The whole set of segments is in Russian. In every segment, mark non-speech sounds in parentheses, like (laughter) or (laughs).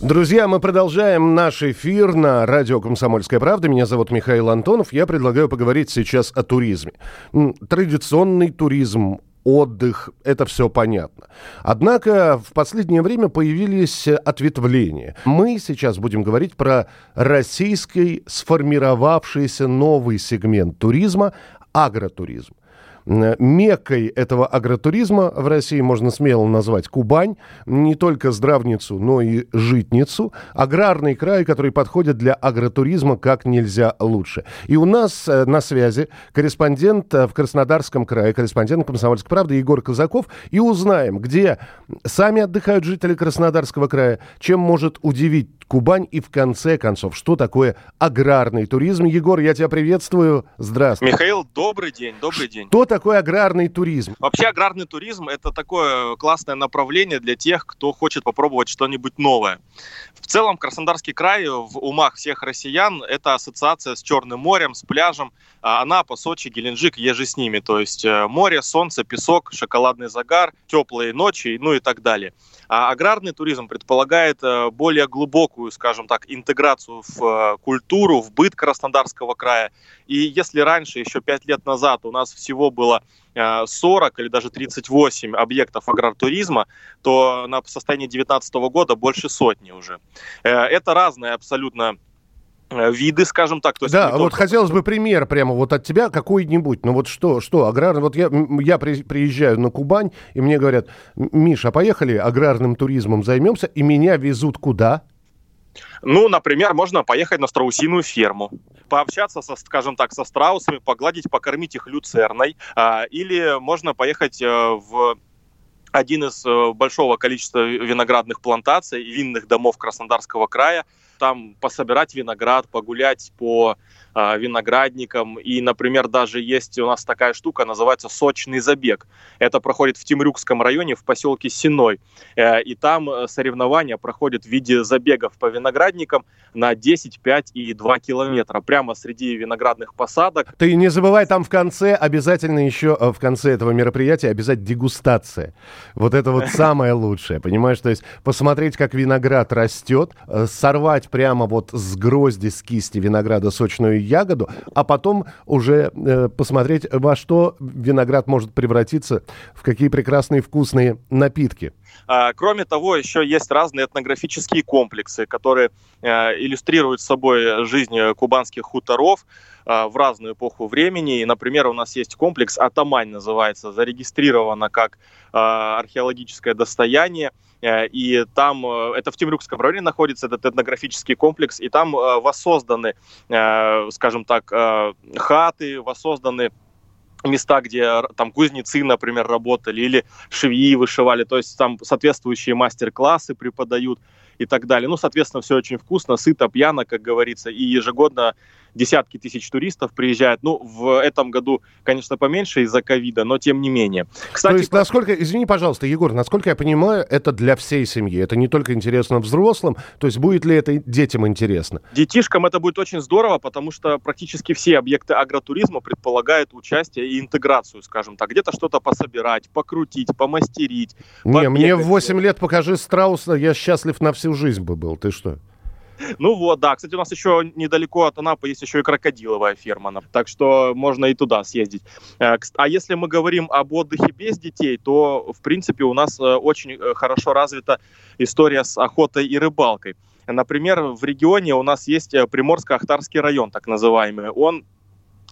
Друзья, мы продолжаем наш эфир на радио «Комсомольская правда». Меня зовут Михаил Антонов. Я предлагаю поговорить сейчас о туризме. Традиционный туризм, отдых, это все понятно. Однако в последнее время появились ответвления. Мы сейчас будем говорить про российский сформировавшийся новый сегмент туризма – агротуризм. Меккой этого агротуризма в России можно смело назвать Кубань. Не только здравницу, но и житницу. Аграрный край, который подходит для агротуризма как нельзя лучше. И у нас э, на связи корреспондент э, в Краснодарском крае, корреспондент «Комсомольской правды» Егор Казаков. И узнаем, где сами отдыхают жители Краснодарского края, чем может удивить Кубань и в конце концов, что такое аграрный туризм. Егор, я тебя приветствую. Здравствуй. Михаил, добрый день, добрый день. Что такое аграрный туризм? Вообще аграрный туризм – это такое классное направление для тех, кто хочет попробовать что-нибудь новое. В целом Краснодарский край в умах всех россиян – это ассоциация с Черным морем, с пляжем. Анапа, Сочи, Геленджик, еже с ними. То есть э, море, солнце, песок, шоколадный загар, теплые ночи, ну и так далее. А аграрный туризм предполагает э, более глубокую, скажем так, интеграцию в э, культуру, в быт Краснодарского края. И если раньше, еще пять лет назад, у нас всего было э, 40 или даже 38 объектов аграртуризма, то на состоянии 2019 года больше сотни уже. Э, Это разные абсолютно э, виды, скажем так. То есть Да, вот только- хотелось бы пример прямо вот от тебя какой-нибудь. Ну вот что, что, аграрный, вот я, я при- приезжаю на Кубань, и мне говорят, «М, Миша, поехали аграрным туризмом займемся, и меня везут куда? Ну, например, можно поехать на страусиную ферму, пообщаться, со, скажем так, со страусами, погладить, покормить их люцерной. А, Или можно поехать э, в один из э, большого количества виноградных плантаций и винных домов Краснодарского края, там пособирать виноград, погулять по а, виноградникам. И, например, даже есть у нас такая штука, называется сочный забег. Это проходит в Темрюкском районе, в поселке Синой. Э, И там э, соревнования проходят в виде забегов по виноградникам на 10, 5 и 2 километра. Прямо среди виноградных посадок. Ты не забывай, там в конце обязательно еще, э, в конце этого мероприятия обязательно дегустация. Вот это вот (laughs) самое лучшее, понимаешь? То есть посмотреть, как виноград растет, э, сорвать прямо вот с грозди, с кисти винограда сочную ягоду, а потом уже э, посмотреть, во что виноград может превратиться, в какие прекрасные вкусные напитки. А, Кроме того, еще есть разные этнографические комплексы, которые э, иллюстрируют собой жизнь кубанских хуторов э, в разную эпоху времени. И, например, у нас есть комплекс Атамань называется, зарегистрировано как э, археологическое достояние. Э, И там, э, это в Темрюкском районе находится этот этнографический комплекс, и там э, воссозданы, скажем так, хаты, воссозданы места, где там кузнецы, например, работали, или швеи вышивали, то есть там соответствующие мастер-классы преподают и так далее. Ну, соответственно, все очень вкусно, сыто, пьяно, как говорится, и ежегодно десятки тысяч туристов приезжают. Ну, в этом году, конечно, поменьше из-за ковида, но тем не менее. Кстати, То есть, насколько, извини, пожалуйста, Егор, насколько я понимаю, это для всей семьи, это не только интересно взрослым, то есть будет ли это детям интересно? Детишкам это будет очень здорово, потому что практически все объекты агротуризма предполагают участие и интеграцию, скажем так. Где-то что-то пособирать, покрутить, помастерить. Не, мне в побегать. 8 лет покажи страуса, я счастлив на всю жизнь бы был. Ты что? Ну вот, да. Кстати, у нас еще недалеко от Анапы есть еще и крокодиловая ферма. Так что можно и туда съездить. Э, А если мы говорим об отдыхе без детей, то, в принципе, у нас э, очень э, хорошо развита история с охотой и рыбалкой. Например, в регионе у нас есть Приморско-Ахтарский район, так называемый. Он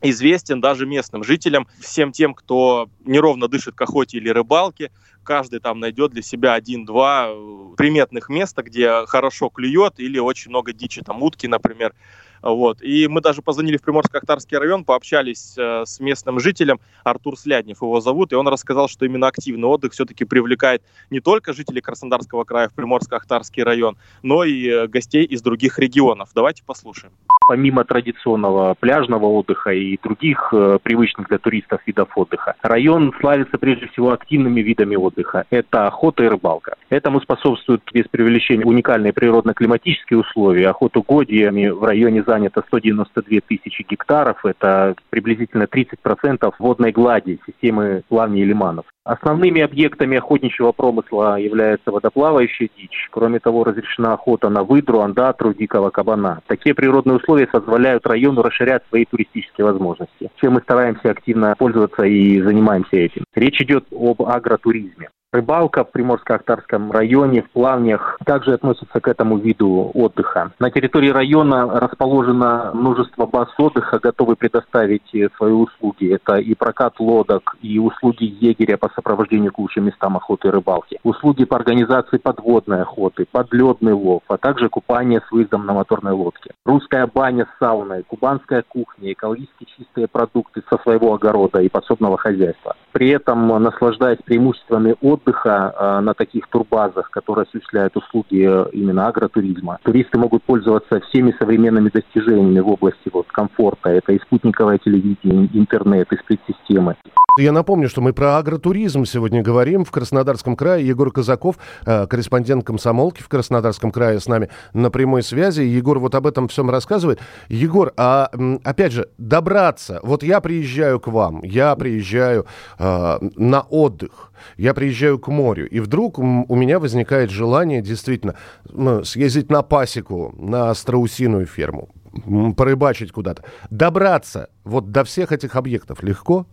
известен даже местным жителям, всем тем, кто неровно дышит к охоте или рыбалке. Каждый там найдет для себя один-два э, приметных места, где хорошо клюет или очень много дичи, там утки, например. Вот. И мы даже позвонили в Приморско-Ахтарский район, пообщались э, с местным жителем, Артур Сляднев его зовут, и он рассказал, что именно активный отдых все-таки привлекает не только жителей Краснодарского края в Приморско-Ахтарский район, но и э, гостей из других регионов. Давайте послушаем. Помимо традиционного пляжного отдыха и других э, привычных для туристов видов отдыха, район славится прежде всего активными видами отдыха. Это охота и рыбалка. Этому способствуют без преувеличения уникальные природно-климатические условия. Охотугодиями в районе занято 192 тысячи гектаров. Это приблизительно 30% водной глади системы плавней и лиманов. Основными объектами охотничьего промысла является водоплавающая дичь. Кроме того, разрешена охота на выдру, андатру, дикого кабана. Такие природные условия позволяют району расширять свои туристические возможности, чем мы стараемся активно пользоваться и занимаемся этим. Речь идет об агротуризме. Рыбалка в Приморско-Ахтарском районе в плавнях также относится к этому виду отдыха. На территории района расположено множество баз отдыха, готовы предоставить свои услуги. Это и прокат лодок, и услуги егеря по сопровождению к лучшим местам охоты и рыбалки, услуги по организации подводной охоты, подледный лов, а также купание с выездом на моторной лодке. Русская баня с сауной, кубанская кухня, экологически чистые продукты со своего огорода и подсобного хозяйства. При этом, наслаждаясь преимуществами отдыха, отдыха э, на таких турбазах, которые осуществляют услуги э, именно агротуризма. Туристы могут пользоваться всеми современными достижениями в области вот, комфорта. Это и спутниковое телевидение, интернет, и сплит-системы. Я напомню, что мы про агротуризм сегодня говорим в Краснодарском крае. Егор Казаков, э, корреспондент комсомолки в Краснодарском крае с нами на прямой связи. Егор вот об этом всем рассказывает. Егор, а опять же, добраться. Вот я приезжаю к вам, я приезжаю э, на отдых, я приезжаю к морю, и вдруг у меня возникает желание действительно съездить на пасеку, на страусиную ферму, порыбачить куда-то. Добраться вот до всех этих объектов легко?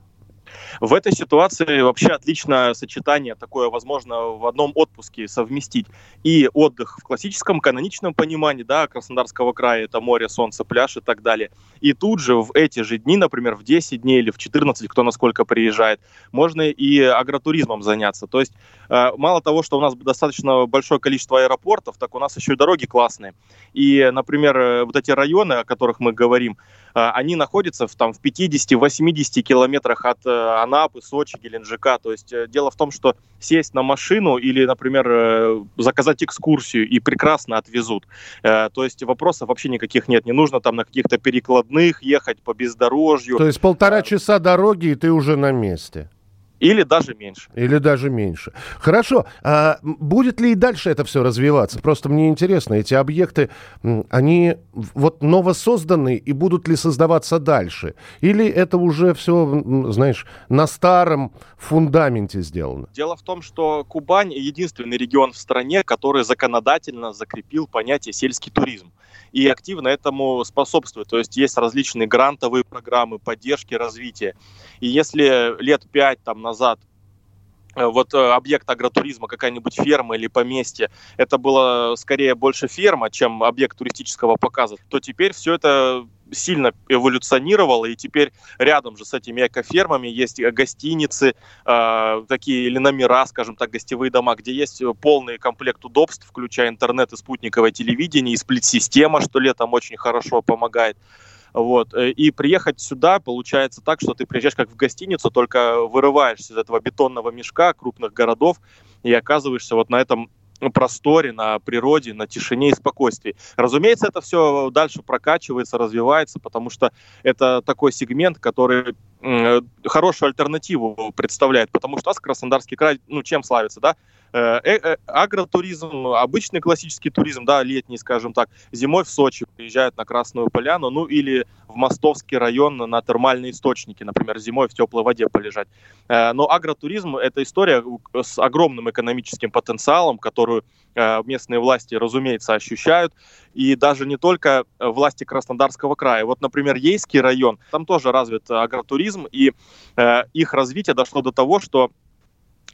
В этой ситуации вообще отличное сочетание, такое возможно в одном отпуске совместить и отдых в классическом каноничном понимании, да, Краснодарского края, это море, солнце, пляж и так далее. И тут же в эти же дни, например, в 10 дней или в 14, кто насколько приезжает, можно и агротуризмом заняться. То есть мало того, что у нас достаточно большое количество аэропортов, так у нас еще и дороги классные. И, например, э, вот эти районы, о которых мы говорим, э, они находятся в, там, в 50-80 километрах от Анапы, Сочи, Геленджика. То есть э, дело в том, что сесть на машину или, например, э, заказать экскурсию и прекрасно отвезут. Э, то есть вопросов вообще никаких нет. Не нужно там на каких-то перекладных ехать по бездорожью. То есть полтора часа дороги, и ты уже на месте. Или даже меньше. Или даже меньше. Хорошо. А будет ли и дальше это все развиваться? Просто мне интересно, эти объекты, они вот новосозданные и будут ли создаваться дальше? Или это уже все, знаешь, на старом фундаменте сделано? Дело в том, что Кубань единственный регион в стране, который законодательно закрепил понятие сельский туризм и активно этому способствует. То есть есть различные грантовые программы поддержки развития. И если лет пять там назад э, вот э, объект агротуризма, какая-нибудь ферма или поместье, это было скорее больше ферма, чем объект туристического показа, то теперь все это сильно эволюционировало, и теперь рядом же с этими экофермами есть гостиницы, э, такие или номера, скажем так, гостевые дома, где есть полный комплект удобств, включая интернет и спутниковое телевидение, и сплит-система, что летом очень хорошо помогает. Вот. Э, и приехать сюда получается так, что ты приезжаешь как в гостиницу, только вырываешься из этого бетонного мешка крупных городов и оказываешься вот на этом просторе, на природе, на тишине и спокойствии. Разумеется, это все дальше прокачивается, развивается, потому что это такой сегмент, который хорошую альтернативу представляет, потому что у Краснодарский край, ну, чем славится, да? Э, э, э, агротуризм, обычный классический туризм, да, летний, скажем так, зимой в Сочи приезжают на Красную Поляну, ну или в Мостовский район на термальные источники, например, зимой в теплой воде полежать. Но агротуризм – это история с огромным экономическим потенциалом, которую местные власти, разумеется, ощущают. И даже не только власти Краснодарского края. Вот, например, Ейский район, там тоже развит агротуризм, и их развитие дошло до того, что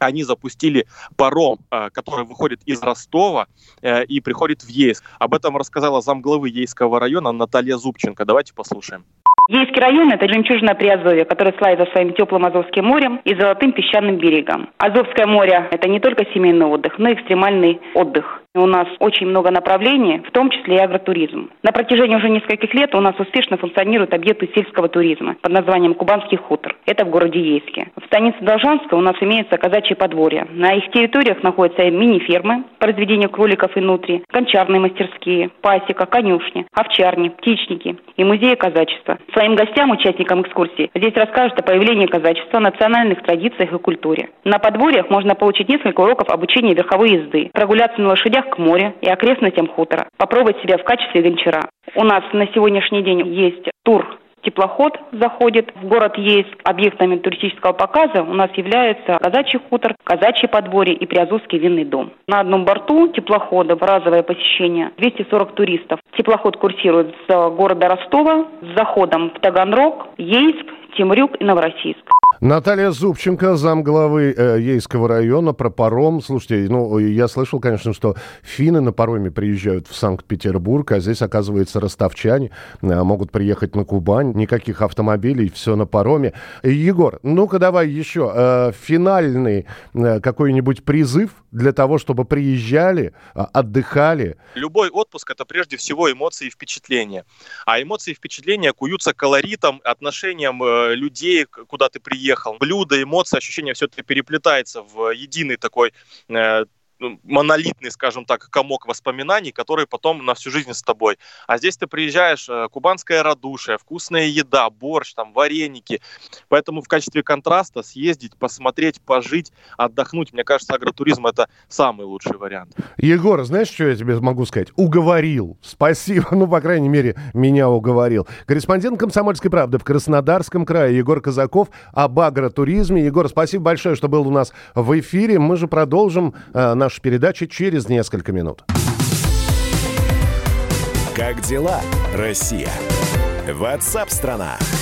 они запустили паром, э, который выходит из Ростова э, и приходит в Ейск. Об этом рассказала замглавы Ейского района Наталья Зубченко. Давайте послушаем. Ейский район – это жемчужина Приазовья, которая славится своим теплым Азовским морем и золотым песчаным берегом. Азовское море – это не только семейный отдых, но и экстремальный отдых. У нас очень много направлений, в том числе и агротуризм. На протяжении уже нескольких лет у нас успешно функционируют объекты сельского туризма под названием Кубанский хутор. Это в городе Ейске. В станице Должанска у нас имеется казачье подворье. На их территориях находятся мини-фермы по разведению кроликов и нутри, гончарные мастерские, пасека, конюшни, овчарни, птичники и музеи казачества. Своим гостям, участникам экскурсии, здесь расскажут о появлении казачества, национальных традициях и культуре. На подворьях можно получить несколько уроков обучения верховой езды, прогуляться на лошадях к морю и окрестностям хутора, попробовать себя в качестве гончара. У нас на сегодняшний день есть тур теплоход заходит в город Ейск. Объектами туристического показа у нас являются казачий хутор, казачье подворье и Приазовский винный дом. На одном борту теплохода разовое посещение 240 туристов. Теплоход курсирует с города Ростова с заходом в Таганрог, Ейск, Темрюк и Новороссийск. Наталья Зубченко, замглавы э, Ейского района, про паром. Слушайте, ну, я слышал, конечно, что финны на пароме приезжают в Санкт-Петербург, а здесь, оказывается, ростовчане э, могут приехать на Кубань. Никаких автомобилей, все на пароме. Егор, ну-ка давай еще э, финальный э, какой-нибудь призыв для того, чтобы приезжали, э, отдыхали. Любой отпуск – это прежде всего эмоции и впечатления. А эмоции и впечатления куются колоритом, отношением э, людей, куда ты приехал приехал. Блюда, эмоции, ощущения, все это переплетается в единый такой э, монолитный, скажем так, комок воспоминаний, который потом на всю жизнь с тобой. А здесь ты приезжаешь, э, кубанская радушие, вкусная еда, борщ, там, вареники. Поэтому в качестве контраста съездить, посмотреть, пожить, отдохнуть, мне кажется, агротуризм это самый лучший вариант. Егор, знаешь, что я тебе могу сказать? Уговорил. Спасибо. (laughs) Ну, по крайней мере, меня уговорил. Корреспондент «Комсомольской правды» в Краснодарском крае Егор Казаков об агротуризме. Егор, спасибо большое, что был у нас в эфире. Мы же продолжим э, наш наша передача через несколько минут. Как дела, Россия? Ватсап-страна! страна